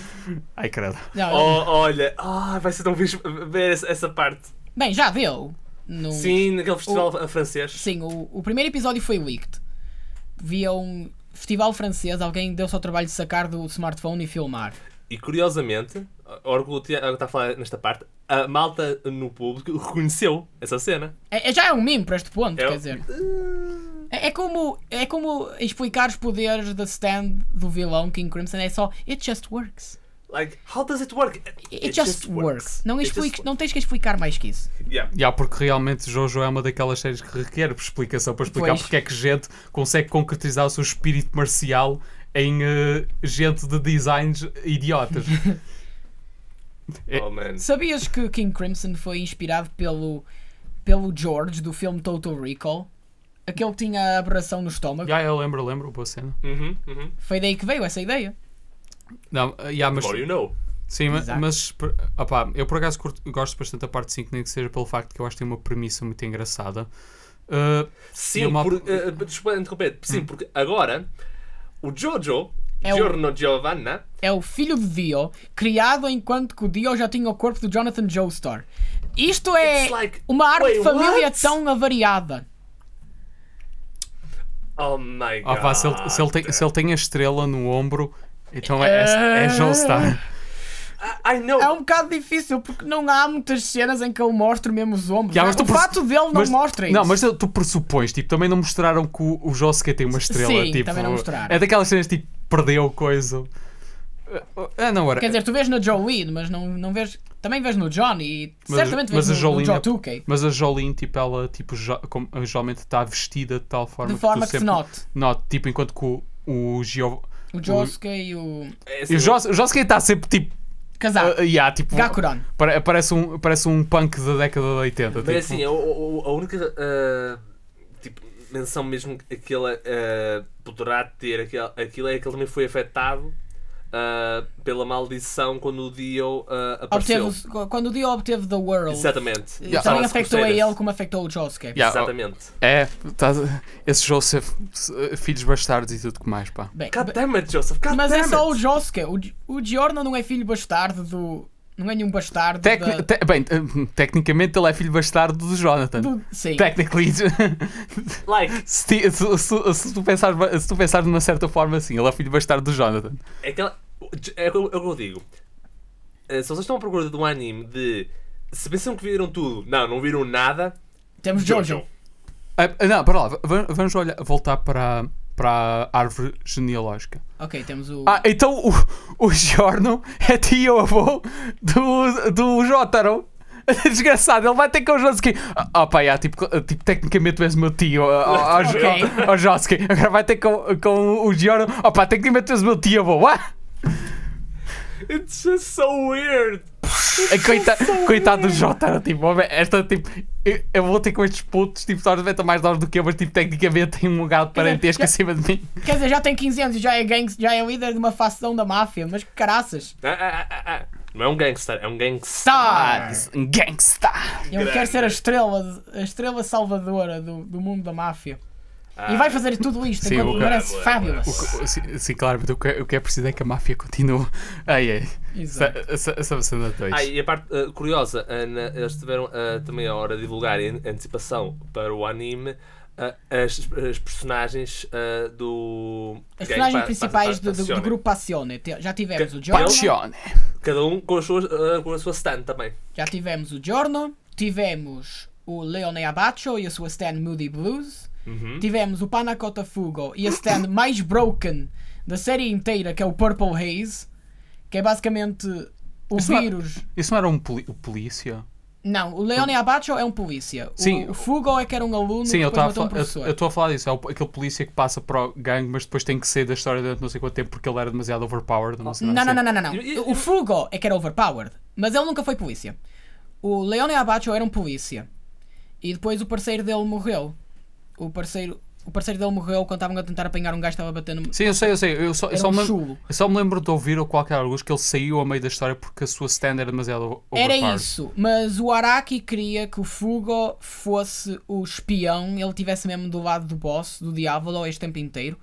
Ai, credo. Não, Oh, olha, ah, vai ser tão fixe ver essa, essa parte. Bem, já deu. No- Sim, naquele festival francês. Sim, o, o primeiro episódio foi leaked. Via um festival francês, alguém deu-se ao trabalho de sacar do smartphone e filmar. E curiosamente, Orgulho está a falar nesta parte, a malta no público reconheceu essa cena. É, é- já é um meme para este ponto, É quer dizer. É, é como, é como explicar os poderes da stand do vilão King Crimson. É só, it just works. Like, how does it work? It, just, works. Não, It just expliques, works. não tens que explicar mais que isso. Yeah. Já, porque realmente Jojo é uma daquelas séries que requer explicação para explicar Pois. porque é que gente consegue concretizar o seu espírito marcial em eh, gente de designs idiotas. É- Oh man. Sabias que King Crimson foi inspirado pelo, pelo George do filme Total Recall? Aquele que tinha a aberração no estômago. Já, eu lembro, lembro, boa cena. Uhum, uhum. Foi daí que veio essa ideia. Não, eh, The mas, you know. sim, Exato. mas opá, eu por acaso curto- gosto bastante da parte 5, nem que seja pelo facto que eu acho que tem uma premissa muito engraçada. Eh, Sim, uma- por, eh, desculpa interromper. Sim, porque agora o Jojo, É o- Giorno Giovanna, É o filho de Dio, criado enquanto que o Dio já tinha o corpo do Jonathan Joestar. Isto é like, uma árvore de família what? tão avariada. oh my god. pá, se, ele, se, ele tem, se ele tem a estrela no ombro, então é, é, é Joestar. I, I know. É um bocado difícil porque não há muitas cenas em que ele mostre mesmo os ombros. Já, mas o fato dele não mas- mostra isso. Não, mas tu pressupões, tipo, também não mostraram que o, o Josuke tem uma estrela. Sim, tipo, também não mostraram. É daquelas cenas tipo, perdeu coisa. Ah, não, era. Quer dizer, tu vês na Jolene, mas não, não vês. Também vês no Johnny e Mas- certamente mas vês a no, no Joe é- 2K. Mas a Jolene, tipo, ela tipo, jo- como- geralmente está vestida de tal forma De forma tu que se note. note, tipo, enquanto que o, o Gio... O Josuke e o. É E o Jos- o Josuke está sempre tipo. Casado. ah, yeah, tipo Gakuran. pare- parece, um, parece um punk da década de 80. Mas tipo, assim, a, a- a única ah, tipo, menção mesmo que ele ah, poderá ter aquilo, aquilo é que ele também foi afetado ah, pela maldição quando o Dio ah, apareceu. Obteve, quando o Dio obteve The World, Exatamente. também Chama-se afetou a ele como afetou o Josuke. Yeah, Exatamente. É, tá, esses Joseph, filhos bastardos e tudo que mais, pá. Bem, God damn it, Joseph. God mas é só o. Josuke. O, Gi- o Giorno não é filho bastardo do. Não é nenhum bastardo Tecni- da- te- bem, eh, tecnicamente ele é filho bastardo do Jonathan. do- Sim. Technically, Like, se, ti- se- se- se tu pensares, se tu pensares de uma certa forma assim, ele é filho bastardo do Jonathan. é, que é o que eu digo. Eh, Se vocês estão à procura de um anime de. Se pensam que viram tudo, não, não viram nada. Temos Jojo. Ah, ah, não, para lá, va- vamos olhar, voltar para, para a árvore genealógica. Ok, temos o. Ah, então o, o Giorno é tio-avô do, do Jotaro. Desgraçado, ele vai ter com o Josuke. Ah, ah, pá, yeah, tipo, tipo, tecnicamente tu és meu tio, ó Ok. oh, Josuke. Agora vai ter com, com o Giorno. Oh, pá, tecnicamente tu és meu tio-avô. Ah! It's just so weird. Coita, coitado do Jotaro, tipo, homem, esta, tipo, eu, eu vou ter com estes putos, tipo, talvez meta mais nós do que eu, mas, tipo, tecnicamente tem um lugar de parentesco já- acima de mim. Quer dizer, já tem 15 anos e já é gang, já é líder de uma facção da máfia, mas que caraças. Ah, ah, ah, ah. Não é um gangster, é um gangster. Um gangsta! Ele Grande. quer ser a estrela, a estrela salvadora do, do mundo da máfia. Ah, E vai fazer tudo isto Sim, enquanto merece fabulous. O- Sim, sim, claro, mas o que, o que é preciso é que a máfia continue. Ai, ai. Exato. Essa, cena dois. Ah, e a parte ah, curiosa, ah, na- eles tiveram ah, também a hora de divulgar em antecipação para o anime ah, as, as personagens do. As personagens pa- principais pa- do, do- do Passione. grupo Passione. Já tivemos Que- o Giorno, Passione. Cada um com, as suas, com a sua stand também. já tivemos o Giorno, tivemos o Leone Abacho e a sua stand Moody Blues, Uhum. tivemos o Panacota Fugo e a stand mais broken da série inteira, que é o Purple Haze, que é basicamente o Isso não é- vírus. Isso não era um poli- o polícia? Não, o Leone Abacho é um polícia. O- Sim. O, Fugo é que era um aluno Sim, que eu estava a um professor. eu estou a falar disso. É o- aquele polícia que passa para o gangue, mas depois tem que sair da história durante não sei quanto tempo porque ele era demasiado overpowered. Não, sei, Não, sei. não, não, não, não, não. E- O Fugo é que era overpowered, mas ele nunca foi polícia. O Leone Abacho era um polícia. E depois o parceiro dele morreu. O parceiro, o parceiro dele morreu quando estavam a tentar apanhar um gajo que estava batendo. Sim, eu sei, eu sei. Eu só, eu só, um me, chulo. eu só me lembro de ouvir ou qualquer luz que ele saiu a meio da história porque a sua stand era demasiado overpowered. Era isso, mas o Araki queria que o Fugo fosse o espião, ele tivesse mesmo do lado do boss, do Diablo, este tempo inteiro.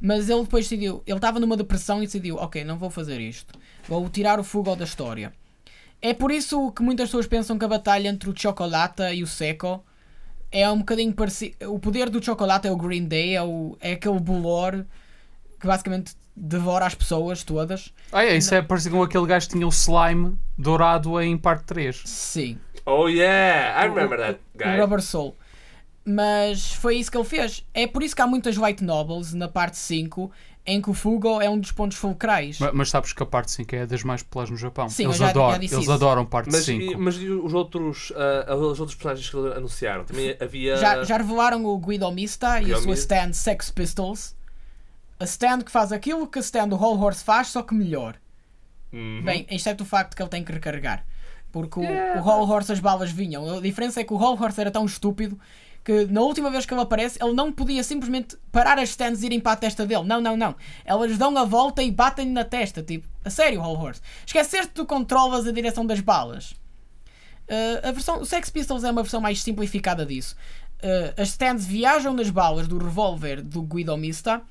Mas ele depois decidiu, ele estava numa depressão e decidiu: Ok, não vou fazer isto, vou tirar o Fugo da história. É por isso que muitas pessoas pensam que a batalha entre o Chocolata e o Seco é um bocadinho parecido. O poder do Chocolata é o Green Day, é, o, é aquele bolor que basicamente devora as pessoas todas. Ah, é, isso é parecido com aquele gajo que tinha o slime dourado em parte 3. Sim. Oh yeah, I remember that o guy. Rubber Soul. Mas foi isso que ele fez. É por isso que há muitas White Novels na parte 5 em que o Fugo é um dos pontos fulcrais. Mas, mas sabes que a parte 5 é das mais populares no Japão. Sim, eles já- adoram, já eles adoram parte Mas, 5. e, mas e os outros, ah, os outros personagens que eles anunciaram? Também havia. Já, já revelaram o Guido Mista e a Guido sua Mista. stand Sex Pistols. A stand que faz aquilo que a stand do Whole Horse faz, só que melhor. Uhum. Bem, exceto o facto que ele tem que recarregar. Porque o, Yeah. o Whole Horse as balas vinham. A diferença é que o Whole Horse era tão estúpido que na última vez que ele aparece, ele não podia simplesmente parar as stands e irem para a testa dele. Não, não, não. Elas dão a volta e batem-lhe na testa. Tipo, a sério, Whole Horse. Esqueceste que tu controlas a direção das balas. Uh, a versão, o Sex Pistols é uma versão mais simplificada disso. Uh, as stands viajam nas balas do revólver do Guido Mista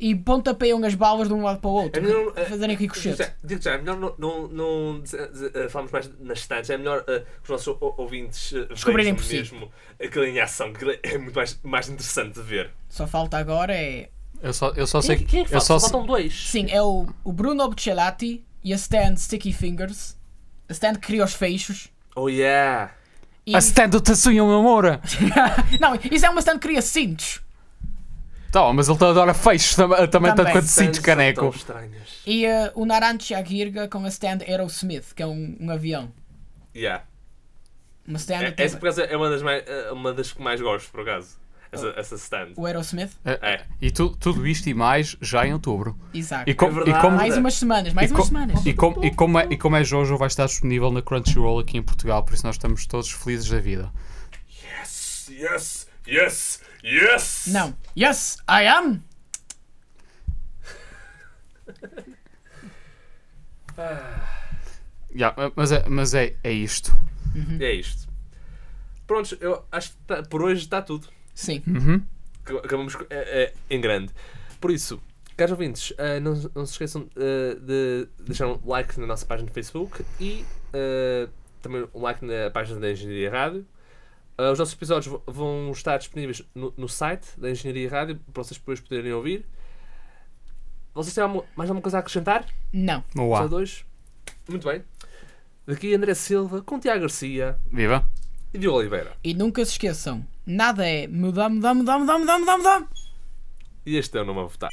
e pontapeiam as balas de um lado para o outro, É melhor, eh, fazerem ricochete. digo já- Digo já, é melhor não, não, não dizer- eh, falarmos mais nas stands, é melhor eh, que os nossos ou- ouvintes eh, Descobrirem vejam por si. mesmo aquilo em ação, que é muito mais, mais interessante de ver. Só falta agora é. Eu só, eu só sei Quem, quem é que eu fala? só faltam dois. Sim, é o, o Bruno Buccellati e a stand Sticky Fingers. A stand que cria os feixos. Oh yeah! E... A stand do Tatsuya Mamora! Não, isso é uma stand que cria cintos. Tá, mas ele adora feixes tam- também, Também. tanto quanto cintos, caneco. E uh, o Naranchi Agirga com a stand Aerosmith, que é um, um avião. Yeah. Uma stand É, até- essa por acaso é uma das, mais, eh, uma das que mais gosto, por acaso. Essa, essa stand. o Aerosmith. É, É. E tu- tudo isto e mais já em outubro. Exato. E, com- É e como, Mais umas semanas, mais e, umas semanas. e, com- e como é, e como é Jojo, vai estar disponível na Crunchyroll aqui em Portugal, por isso nós estamos todos felizes da vida. Yes! Yes! Yes! Yes! Não. Yes, I am! Yeah, mas é, mas é, é isto. É isto. Prontos, eu acho que tá- por hoje está tudo. Sim. Uhum. Ac- Acabamos é, é, em grande. Por isso, caros ouvintes, eh, não, não se esqueçam eh, de deixar um like na nossa página do Facebook e eh, também um like na página da Engenharia Rádio. Eh, os nossos episódios vão estar disponíveis no, no site da Engenharia Rádio para vocês depois poderem ouvir. Vocês têm alguma- mais alguma coisa a acrescentar? Não. Boa. Só dois? Muito bem. Daqui André Silva, com Tiago Garcia Viva! e Diogo Oliveira. E nunca se esqueçam, nada é mudar, mudar, mudar, mudar, mudar, mudar, mudar. E este é o Nome a Votar.